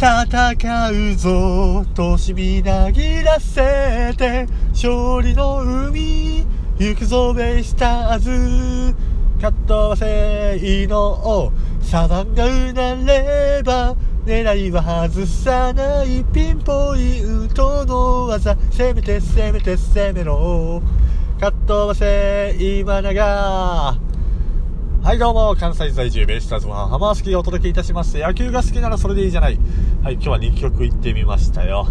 戦うぞとしみなぎらせて勝利の海行くぞベイスターズカットは正のサバンがうなれば狙いは外さないピンポイントの技攻めて攻めて攻めろカットは正今永はいどうも、関西在住ベイスターズファン、ハマースキーをお届けいたします。野球が好きならそれでいいじゃない。はい、今日は2曲行ってみましたよ。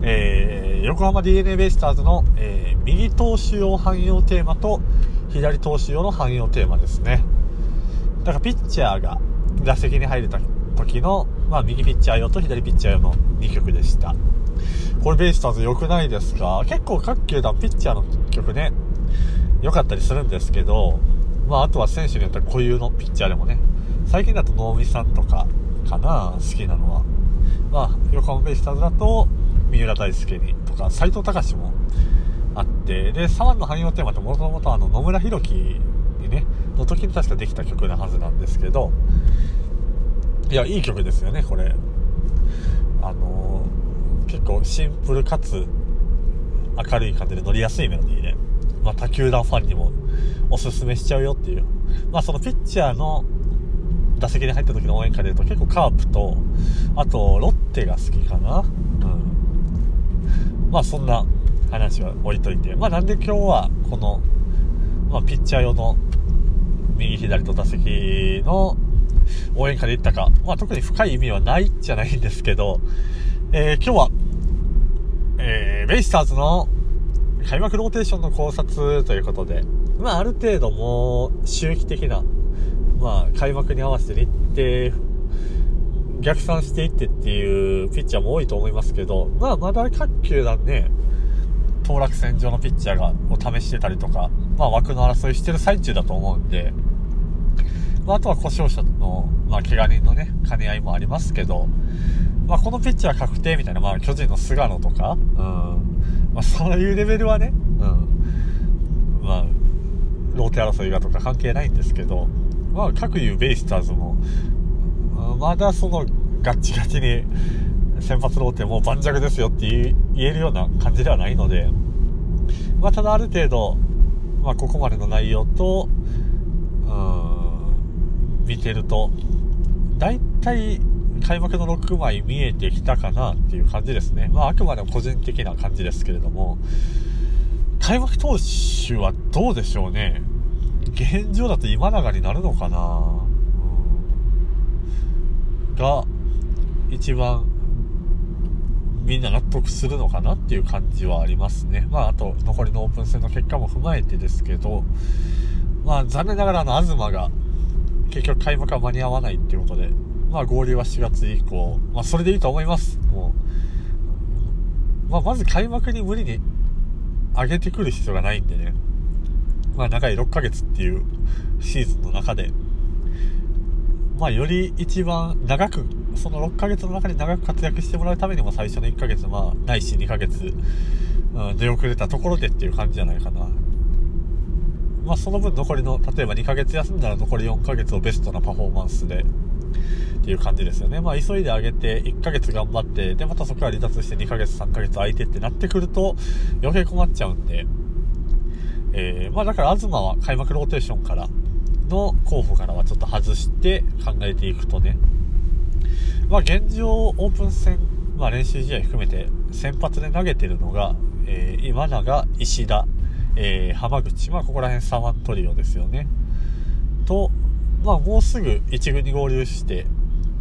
えー、横浜 DNA ベイスターズの、えー、右投手用汎用テーマと左投手用の汎用テーマですね。だからピッチャーが打席に入れた時の、まあ、右ピッチャー用と左ピッチャー用の2曲でした。これベイスターズ良くないですか？結構各球団ピッチャーの曲ね、良かったりするんですけど、まあ、あとは選手によっては固有のピッチャーでもね、最近だと能見さんとかかな、好きなのは。まあ、横浜ベイスターズだと、三浦大輔にとか、斎藤隆もあって、で、サワンの汎用テーマってもともとあの、野村弘樹にね、の時に確かできた曲なはずなんですけど、いや、いい曲ですよね、これ。あのー、結構シンプルかつ明るい感じで乗りやすいメロディーで、まあ、他球団ファンにもおすすめしちゃうよっていう。まあそのピッチャーの打席に入った時の応援歌で言うと結構カープと、あとロッテが好きかな。うん。まあそんな話は置いといて。まあなんで今日はこの、まあピッチャー用の右左と打席の応援歌で言ったか、まあ特に深い意味はないじゃないんですけど、えー、今日は、えー、ベイスターズの開幕ローテーションの考察ということで、まあ、ある程度もう、周期的な、まあ、開幕に合わせて日程、逆算していってっていうピッチャーも多いと思いますけど、まあ、まだ各球団ね、当落線上のピッチャーが、を試してたりとか、まあ、枠の争いしてる最中だと思うんで、まあ、あとは故障者の、まあ、怪我人のね、兼ね合いもありますけど、まあ、このピッチャー確定みたいな、まあ、巨人の菅野とか、うん、まあ、そういうレベルはね、うん、まあ、ローテ争いがとか関係ないんですけど、まあ、各いうベイスターズも、まだその、ガッチガチに、先発ローテも盤石ですよって言えるような感じではないので、まあ、ただある程度、まあ、ここまでの内容と、うん、見てると、大体、開幕の6枚見えてきたかなっていう感じですね。まあ、あくまでも個人的な感じですけれども、開幕投手はどうでしょうね。現状だと今永になるのかな、うん、が、一番、みんな納得するのかなっていう感じはありますね。まあ、あと、残りのオープン戦の結果も踏まえてですけど、まあ、残念ながらあの、東が、結局開幕は間に合わないっていうことで、まあ合流は4月以降、まあそれでいいと思います。もう。まあまず開幕に無理に上げてくる必要がないんでね。まあ長い6ヶ月っていうシーズンの中で、まあより一番長く、その6ヶ月の中で長く活躍してもらうためにも最初の1ヶ月、まあないし2ヶ月、うん、出遅れたところでっていう感じじゃないかな。まあその分残りの、例えば2ヶ月休んだら残り4ヶ月をベストなパフォーマンスで、っていう感じですよね。まあ、急いであげて、1ヶ月頑張って、で、またそこから離脱して2ヶ月、3ヶ月空いてってなってくると、余計困っちゃうんで、えー、まあ、だから、東は開幕ローテーションからの候補からはちょっと外して考えていくとね、まあ、現状、オープン戦、まあ、練習試合含めて、先発で投げてるのが、えー、今永、石田、えー、浜口、まあ、ここら辺3ワントリオですよね。と、まあ、もうすぐ1軍に合流して、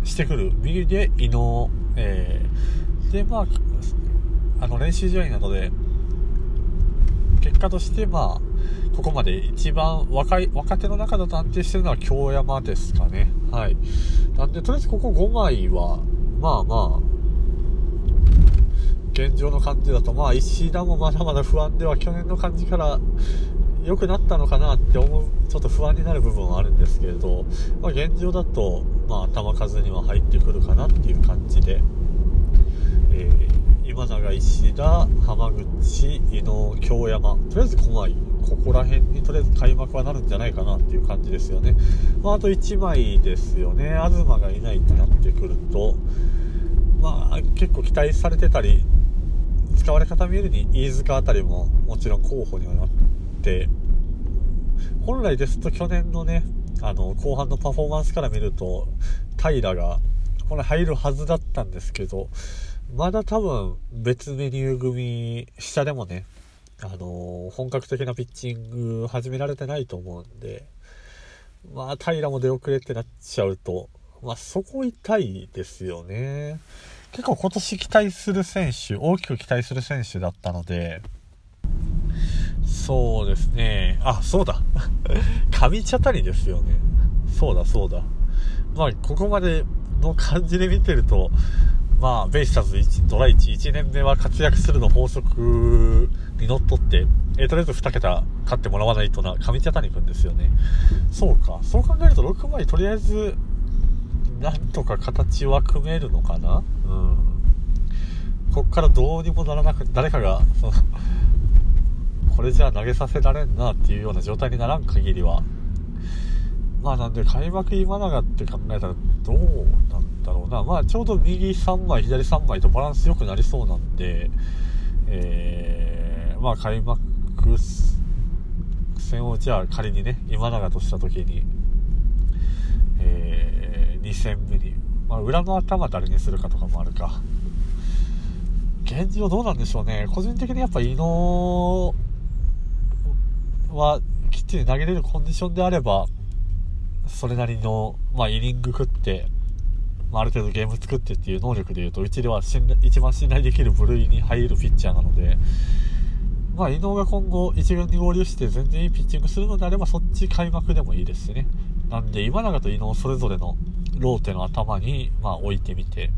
してくる右で伊能、えー、で、まあ、あの練習試合などで、結果として、まあ、ここまで一番若い、若手の中だと安定してるのは京山ですかね。はい。なんで、とりあえずここ5枚は、まあまあ、現状の感じだと、まあ、石田もまだまだ不安では、去年の感じから良くなったのかなって思う、ちょっと不安になる部分はあるんですけれど、まあ、現状だと、まあ、球数には入ってくるかなっていう感じで、えー、今永、石田、浜口、伊能、京山、とりあえず5枚、ここら辺にとりあえず開幕はなるんじゃないかなっていう感じですよね。まあ、あと1枚ですよね。東がいないってなってくると、まあ結構期待されてたり、使われ方見るに飯塚あたりももちろん候補にはなって、本来ですと去年のね、あの、後半のパフォーマンスから見ると、平が、これ入るはずだったんですけど、まだ多分別メニュー組、下でもね、あの、本格的なピッチング始められてないと思うんで、まあ、平も出遅れってなっちゃうと、まあ、そこ痛いですよね。結構今年期待する選手、大きく期待する選手だったので、そうですね。あ、そうだ。上茶谷ですよね。そうだ、そうだ。まあ、ここまでの感じで見てると、まあ、ベイスターズ1ドラ1、1年目は活躍するの法則にのっとって、えー、とりあえず2桁勝ってもらわないとな、上茶谷君ですよね。そうか。そう考えると6枚とりあえず、なんとか形は組めるのかな？うん。こっからどうにもならなく、誰かが、その、これじゃあ投げさせられんなっていうような状態にならん限りは、まあなんで開幕今永って考えたらどうなんだろうな。まあちょうど右3枚、左3枚とバランス良くなりそうなんで、えー、まあ開幕戦をじゃあ仮にね、今永とした時に、えー、2戦目に、まあ裏の頭誰にするかとかもあるか。現状どうなんでしょうね。個人的にやっぱ伊野はきっちり投げれるコンディションであれば、それなりの、まあ、イニング食って、まあ、ある程度ゲーム作ってっていう能力でいうと、うちでは信一番信頼できる部類に入るピッチャーなので、まあ、伊能が今後1軍に合流して全然いいピッチングするのであれば、そっち開幕でもいいですしね。なんで、今永と伊能それぞれのローテの頭に、まあ、置いてみて、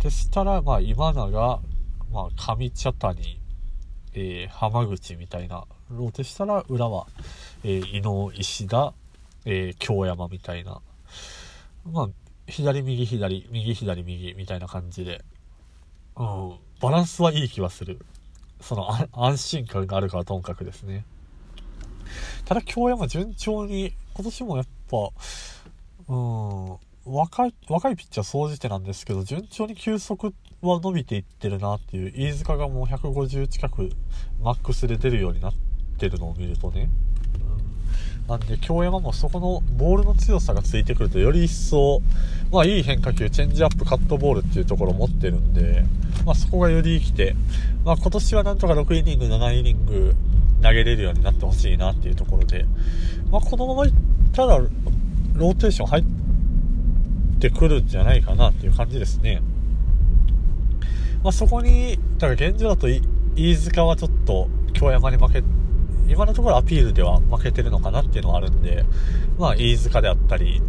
でしたら、まあ、今永、まあ、上茶谷、えー、浜口みたいなローテしたら、裏は、えー、伊能、石田、えー、京山みたいな、まあ、左右左、右左右みたいな感じで、うん、バランスはいい気はする。その安心感があるかはともかくですね。ただ京山順調に、今年もやっぱ、うん、若い、若いピッチャー総じてなんですけど、順調に球速は伸びていってるなっていう、飯塚がもう150近くマックスで出るようになってるのを見るとね、なんで、京山もそこのボールの強さがついてくると、より一層、まあいい変化球、チェンジアップ、カットボールっていうところを持ってるんで、まあそこがより生きて、まあ今年はなんとか6イニング、7イニング投げれるようになってほしいなっていうところで、まあこのままいったら、ローテーション入ってくるんじゃないかなっていう感じですね。まあそこに、だから現状だと飯塚はちょっと京山に負け今のところアピールでは負けてるのかなっていうのはあるんで、まあ、飯塚であったり、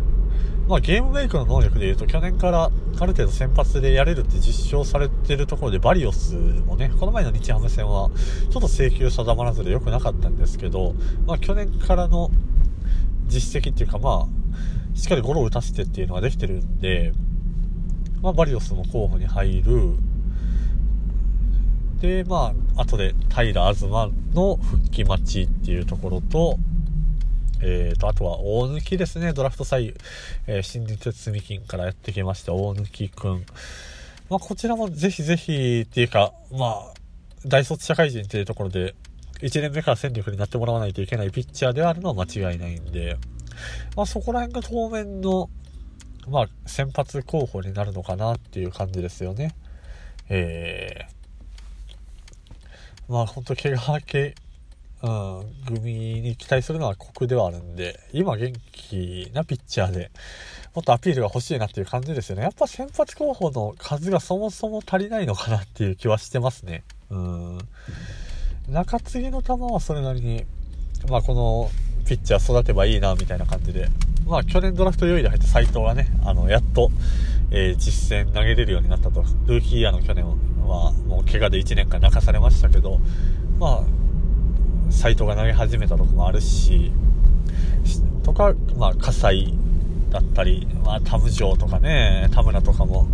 まあ、ゲームメイクの能力で言うと、去年からある程度先発でやれるって実証されてるところで、バリオスもね、この前の日ハム戦は、ちょっと請求定まらずで良くなかったんですけど、まあ、去年からの実績っていうか、まあ、しっかりゴロを打たせてっていうのができてるんで、まあ、バリオスも候補に入る、で、まあ、後で平東の復帰待ちっていうところと、えーと、あとは大貫ですね、ドラフト採、えー、新日鉄住金からやってきました大貫くん。まあ、こちらもぜひぜひっていうか、まあ、大卒社会人っていうところで、1年目から戦力になってもらわないといけないピッチャーであるのは間違いないんで、まあ、そこら辺が当面の、まあ、先発候補になるのかなっていう感じですよね。え、まあ本当怪我明け、うん、組に期待するのは酷ではあるんで、今元気なピッチャーで、もっとアピールが欲しいなっていう感じですよね。やっぱ先発候補の数がそもそも足りないのかなっていう気はしてますね。うん。中継ぎの球はそれなりに、まあこのピッチャー育てばいいなみたいな感じで、まあ去年ドラフト4位で入った斎藤がね、あの、やっと、えー、実戦投げれるようになったと。ルーキーイヤーの去年はもう怪我で1年間泣かされましたけど、まあ、斎藤が投げ始めたとこもあるし、とか、まあ、葛西だったり、まあ、田無城とかね、田村とかも、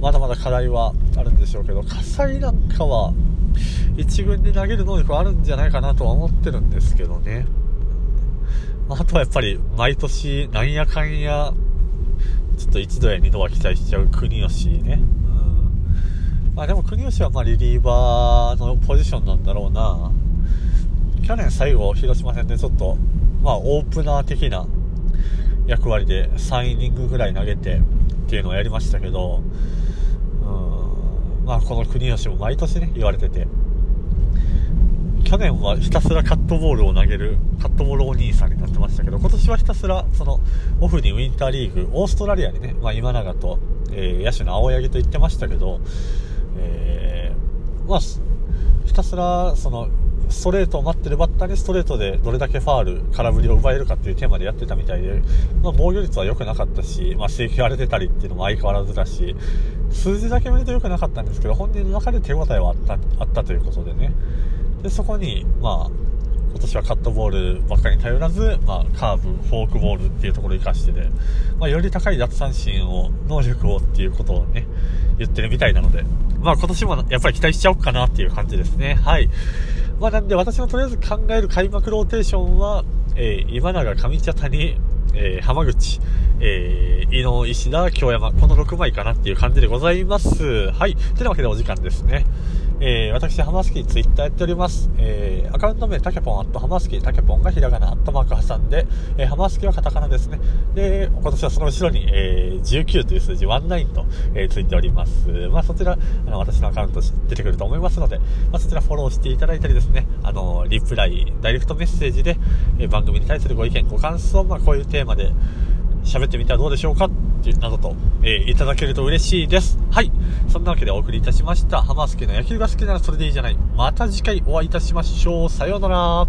まだまだ課題はあるんでしょうけど、葛西なんかは、1軍で投げる能力はあるんじゃないかなとは思ってるんですけどね。あとはやっぱり、毎年、なんやかんや、ちょっと一度や二度は期待しちゃう国吉ね。まあでも国吉はまリリーバーのポジションなんだろうな。去年最後、広島戦でちょっと、まあオープナー的な役割で3イニングぐらい投げてっていうのをやりましたけど、うん、まあこの国吉も毎年ね、言われてて、去年はひたすらカットボールを投げる、カットボールお兄さんになってましたけど、今年はひたすら、その、オフにウィンターリーグ、オーストラリアにね、まあ今永と、えー、野手の青柳と言ってましたけど、まあ、ひたすら、その、ストレートを待ってるバッターにストレートでどれだけファール、空振りを奪えるかっていうテーマでやってたみたいで、まあ、防御率は良くなかったし、まあ、刺激が荒れてたりっていうのも相変わらずだし、数字だけ見ると良くなかったんですけど、本人の中で手応えはあった、あったということでね。で、そこに、まあ、今年はカットボールばっかりに頼らず、まあ、カーブ、フォークボールっていうところを活かしてで、まあ、より高い奪三振を、能力をっていうことをね、言ってるみたいなので、まあ、今年もやっぱり期待しちゃおうかなっていう感じですね。はい。まあ、なんで私のとりあえず考える開幕ローテーションは、えー、今永、上茶谷、えー、浜口、えー、伊野、石田、京山、この6枚かなっていう感じでございます。はい。てなわけでお時間ですね。えー、私、ハマスキーツイッターやっております。えー、アカウント名、タケポン、アットハマスキー、タケポンがひらがな、アットマーク挟んで、えー、ハマスキーはカタカナですね。で、今年はその後ろに、えー、19という数字、19と、えー、ついております。まあ、そちら、あの、私のアカウント出てくると思いますので、まあ、そちらフォローしていただいたりですね、あの、リプライ、ダイレクトメッセージで、えー、番組に対するご意見、ご感想、まあ、こういうテーマで、喋ってみてはどうでしょうかなどと、えー、いただけると嬉しいです。はい。そんなわけでお送りいたしました。浜助の野球が好きならそれでいいじゃない。また次回お会いいたしましょう。さようなら。